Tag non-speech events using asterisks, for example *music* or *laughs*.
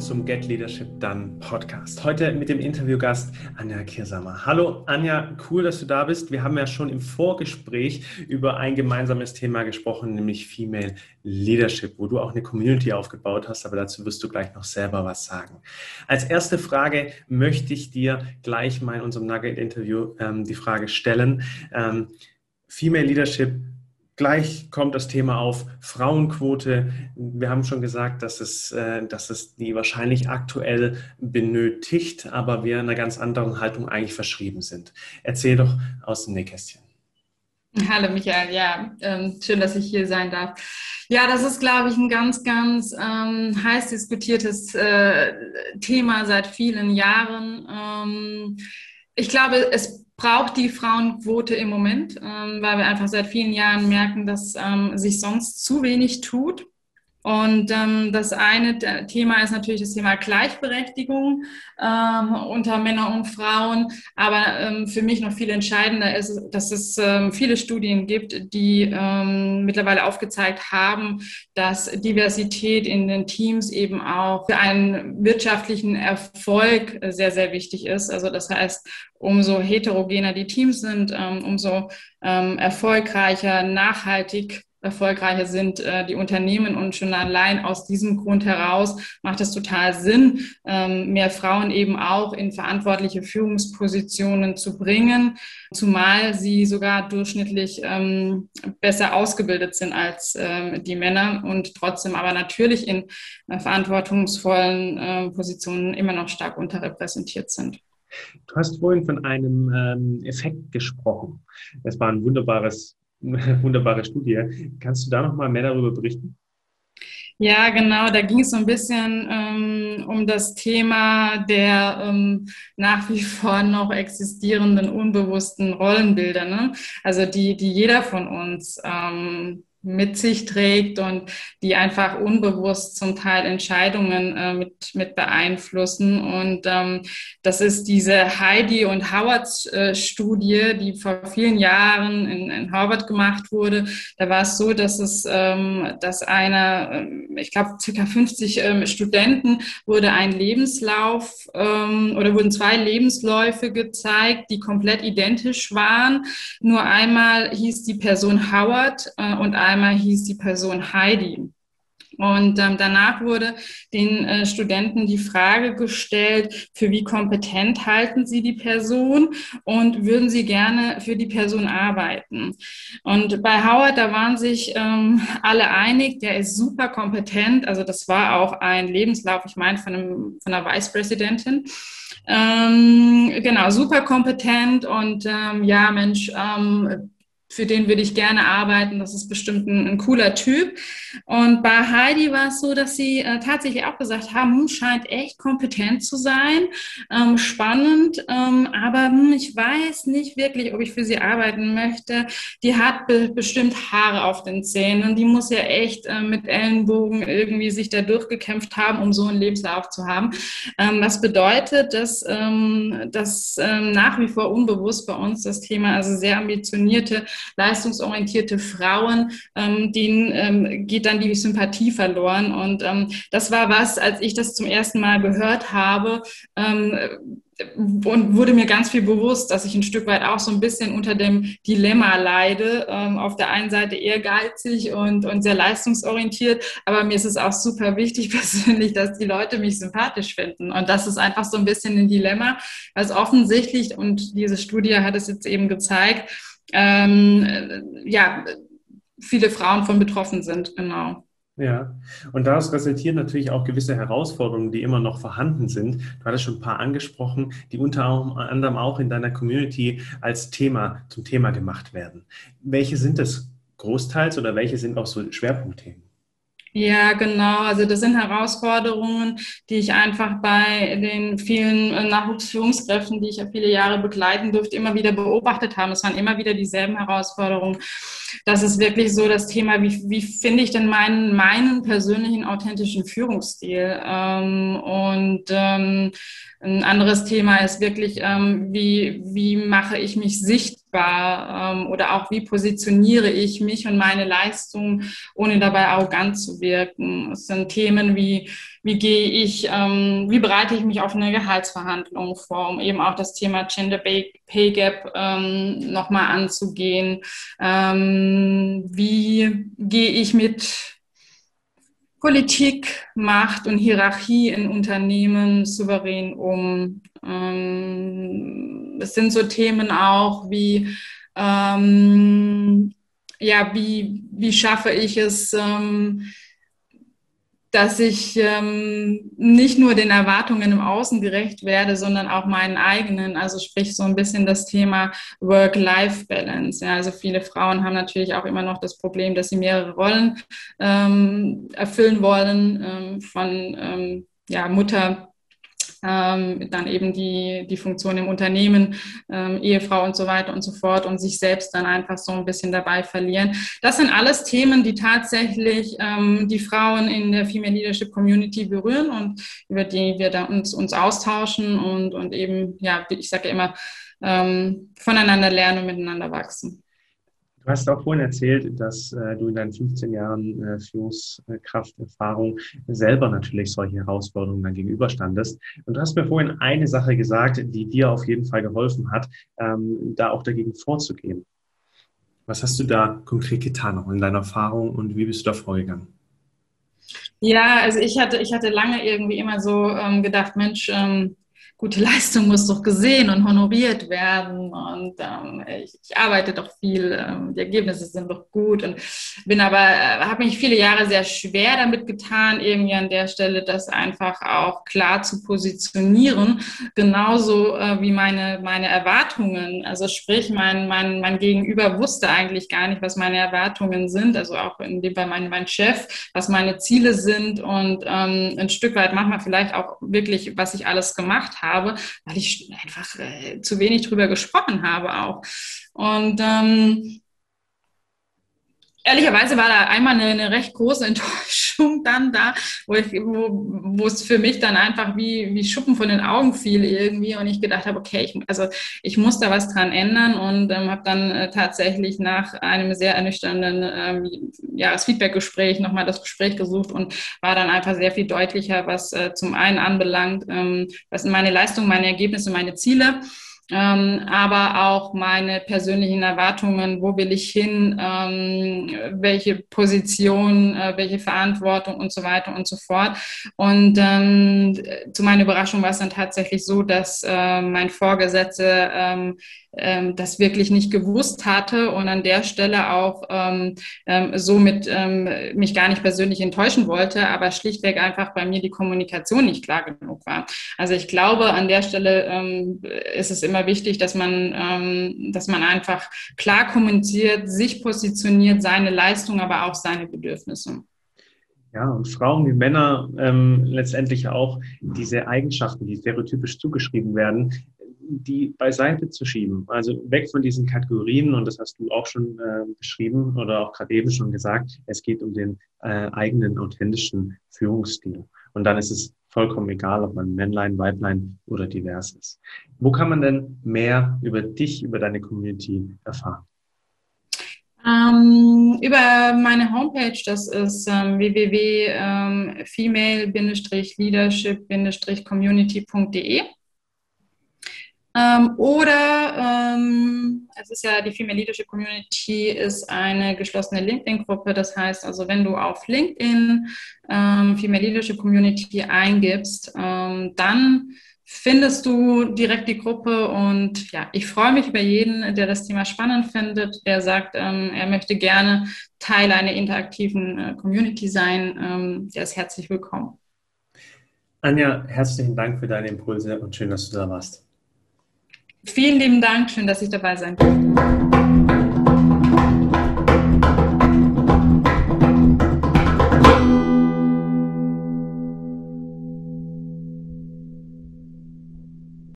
zum Get Leadership Done Podcast. Heute mit dem Interviewgast Anja Kirsamer. Hallo Anja, cool, dass du da bist. Wir haben ja schon im Vorgespräch über ein gemeinsames Thema gesprochen, nämlich Female Leadership, wo du auch eine Community aufgebaut hast, aber dazu wirst du gleich noch selber was sagen. Als erste Frage möchte ich dir gleich mal in unserem Nugget-Interview ähm, die Frage stellen. Ähm, Female Leadership Gleich kommt das Thema auf Frauenquote. Wir haben schon gesagt, dass es, äh, dass es die wahrscheinlich aktuell benötigt, aber wir in einer ganz anderen Haltung eigentlich verschrieben sind. Erzähl doch aus dem Nähkästchen. Hallo Michael, ja, ähm, schön, dass ich hier sein darf. Ja, das ist, glaube ich, ein ganz, ganz ähm, heiß diskutiertes äh, Thema seit vielen Jahren. Ähm, ich glaube, es braucht die Frauenquote im Moment, ähm, weil wir einfach seit vielen Jahren merken, dass ähm, sich sonst zu wenig tut. Und ähm, das eine Thema ist natürlich das Thema Gleichberechtigung ähm, unter Männern und Frauen. Aber ähm, für mich noch viel entscheidender ist, dass es ähm, viele Studien gibt, die ähm, mittlerweile aufgezeigt haben, dass Diversität in den Teams eben auch für einen wirtschaftlichen Erfolg sehr, sehr wichtig ist. Also das heißt, umso heterogener die Teams sind, ähm, umso ähm, erfolgreicher, nachhaltig erfolgreicher sind äh, die Unternehmen und schon allein aus diesem Grund heraus macht es total Sinn, ähm, mehr Frauen eben auch in verantwortliche Führungspositionen zu bringen, zumal sie sogar durchschnittlich ähm, besser ausgebildet sind als ähm, die Männer und trotzdem aber natürlich in äh, verantwortungsvollen äh, Positionen immer noch stark unterrepräsentiert sind. Du hast vorhin von einem ähm, Effekt gesprochen. Das war ein wunderbares *laughs* wunderbare Studie. Kannst du da noch mal mehr darüber berichten? Ja, genau. Da ging es so ein bisschen ähm, um das Thema der ähm, nach wie vor noch existierenden unbewussten Rollenbilder. Ne? Also die, die jeder von uns ähm, mit sich trägt und die einfach unbewusst zum Teil Entscheidungen äh, mit, mit beeinflussen. Und ähm, das ist diese Heidi und Howard äh, die vor vielen Jahren in, in Harvard gemacht wurde. Da war es so, dass es, ähm, dass einer, ähm, ich glaube, circa 50 ähm, Studenten wurde ein Lebenslauf ähm, oder wurden zwei Lebensläufe gezeigt, die komplett identisch waren. Nur einmal hieß die Person Howard äh, und einmal hieß die Person Heidi. Und ähm, danach wurde den äh, Studenten die Frage gestellt, für wie kompetent halten sie die Person und würden sie gerne für die Person arbeiten. Und bei Howard, da waren sich ähm, alle einig, der ist super kompetent. Also das war auch ein Lebenslauf, ich meine, von, von einer Vicepräsidentin. Ähm, genau, super kompetent und ähm, ja, Mensch, ähm, für den würde ich gerne arbeiten. Das ist bestimmt ein, ein cooler Typ. Und bei Heidi war es so, dass sie äh, tatsächlich auch gesagt haben, hm, scheint echt kompetent zu sein, ähm, spannend, ähm, aber hm, ich weiß nicht wirklich, ob ich für sie arbeiten möchte. Die hat be bestimmt Haare auf den Zähnen die muss ja echt äh, mit Ellenbogen irgendwie sich da durchgekämpft haben, um so einen Lebenslauf zu haben. Ähm, was bedeutet, dass, ähm, dass ähm, nach wie vor unbewusst bei uns das Thema, also sehr ambitionierte leistungsorientierte Frauen, ähm, denen ähm, geht dann die Sympathie verloren. Und ähm, das war was, als ich das zum ersten Mal gehört habe, ähm, und wurde mir ganz viel bewusst, dass ich ein Stück weit auch so ein bisschen unter dem Dilemma leide. Ähm, auf der einen Seite ehrgeizig und, und sehr leistungsorientiert, aber mir ist es auch super wichtig *laughs* persönlich, dass die Leute mich sympathisch finden. Und das ist einfach so ein bisschen ein Dilemma, was offensichtlich, und diese Studie hat es jetzt eben gezeigt, ähm, ja, viele Frauen von betroffen sind, genau. Ja, und daraus resultieren natürlich auch gewisse Herausforderungen, die immer noch vorhanden sind. Du hattest schon ein paar angesprochen, die unter anderem auch in deiner Community als Thema zum Thema gemacht werden. Welche sind das großteils oder welche sind auch so Schwerpunktthemen? Ja, genau. Also das sind Herausforderungen, die ich einfach bei den vielen äh, Nachwuchsführungskräften, die ich ja viele Jahre begleiten durfte, immer wieder beobachtet habe. Es waren immer wieder dieselben Herausforderungen. Das ist wirklich so das Thema, wie, wie finde ich denn meinen, meinen persönlichen authentischen Führungsstil? Ähm, und ähm, ein anderes Thema ist wirklich, ähm, wie, wie mache ich mich sichtbar ähm, oder auch wie positioniere ich mich und meine Leistung, ohne dabei arrogant zu wirken. Es sind Themen wie wie gehe ich, ähm, wie bereite ich mich auf eine Gehaltsverhandlung vor, um eben auch das Thema Gender Pay Gap nochmal anzugehen. Wie gehe ich mit Politik, Macht und Hierarchie in Unternehmen souverän um. Ähm, es sind so Themen auch wie, ähm, ja, wie, wie schaffe ich es, ähm, dass ich ähm, nicht nur den Erwartungen im Außen gerecht werde, sondern auch meinen eigenen. Also sprich so ein bisschen das Thema Work-Life-Balance. Ja, also viele Frauen haben natürlich auch immer noch das Problem, dass sie mehrere Rollen ähm, erfüllen wollen, ähm, von ähm, ja, Mutter ähm, dann eben die, die Funktion im Unternehmen, ähm, Ehefrau und so weiter und so fort und sich selbst dann einfach so ein bisschen dabei verlieren. Das sind alles Themen, die tatsächlich ähm, die Frauen in der Female Leadership Community berühren und über die wir da uns, uns austauschen und, und eben, ja, ich sage immer, ähm, voneinander lernen und miteinander wachsen. Du hast auch vorhin erzählt, dass äh, du in deinen 15 Jahren äh, Führungskrafterfahrung selber natürlich solche Herausforderungen dann gegenüberstandest. Und du hast mir vorhin eine Sache gesagt, die dir auf jeden Fall geholfen hat, ähm, da auch dagegen vorzugehen. Was hast du da konkret getan, in deiner Erfahrung und wie bist du da vorgegangen? Ja, also ich hatte, ich hatte lange irgendwie immer so ähm, gedacht, Mensch, ähm, gute Leistung muss doch gesehen und honoriert werden. Und ähm, ich, ich, arbeite doch viel, ähm, die Ergebnisse sind doch gut. Und bin aber, äh, habe mich viele Jahre sehr schwer damit getan, irgendwie an der Stelle das einfach auch klar zu positionieren, genauso äh, wie meine, meine Erwartungen, also sprich, mein, mein, mein Gegenüber wusste eigentlich gar nicht, was meine Erwartungen sind, also auch in dem Fall mein, mein Chef, was meine Ziele sind. Und ähm, ein Stück weit manchmal vielleicht auch wirklich, was ich alles gemacht habe weil ich einfach äh, zu wenig drüber gesprochen habe auch. Und ähm, ehrlicherweise war da einmal eine, eine, recht große *laughs* Enttäuschung dann da, wo, ich, wo, es für mich dann einfach wie, wie Schuppen von den Augen fiel irgendwie und ich gedacht habe, okay, ich, also ich muss da was dran ändern und ähm, habe dann äh, tatsächlich nach einem sehr ernüchternden ähm, Jahresfeedback-Gespräch nochmal das Gespräch gesucht und war dann einfach sehr viel deutlicher, was äh, zum einen anbelangt, ähm, was meine Leistungen, meine Ergebnisse, meine Ziele ähm, aber auch meine persönlichen Erwartungen, wo will ich hin, ähm, welche Position, äh, welche Verantwortung und so weiter und so fort. Und ähm, zu meiner Überraschung war es dann tatsächlich so, dass äh, mein Vorgesetzter ähm, ähm, das wirklich nicht gewusst hatte und an der Stelle auch ähm, ähm, somit ähm, mich gar nicht persönlich enttäuschen wollte, aber schlichtweg einfach bei mir die Kommunikation nicht klar genug war. Also ich glaube, an der Stelle ähm, ist es immer wichtig, dass man, ähm, dass man einfach klar kommuniziert, sich positioniert, seine Leistung, aber auch seine Bedürfnisse. Ja, und Frauen wie Männer ähm, letztendlich auch diese Eigenschaften, die stereotypisch zugeschrieben werden, die beiseite zu schieben. Also weg von diesen Kategorien, und das hast du auch schon äh, beschrieben oder auch gerade eben schon gesagt, es geht um den äh, eigenen authentischen Führungsstil. Und dann ist es vollkommen egal, ob man Männlein, Weiblein oder divers ist. Wo kann man denn mehr über dich, über deine Community erfahren? Ähm, über meine Homepage, das ist ähm, www.female-leadership-community.de. Ähm, oder ähm, es ist ja die Female Leadership Community ist eine geschlossene LinkedIn-Gruppe. Das heißt also, wenn du auf LinkedIn ähm, Female Leadership Community eingibst, ähm, dann findest du direkt die Gruppe und ja, ich freue mich über jeden, der das Thema spannend findet, der sagt, ähm, er möchte gerne Teil einer interaktiven äh, Community sein. Ähm, der ist herzlich willkommen. Anja, herzlichen Dank für deine Impulse und schön, dass du da warst. Vielen lieben Dank, schön, dass ich dabei sein durfte.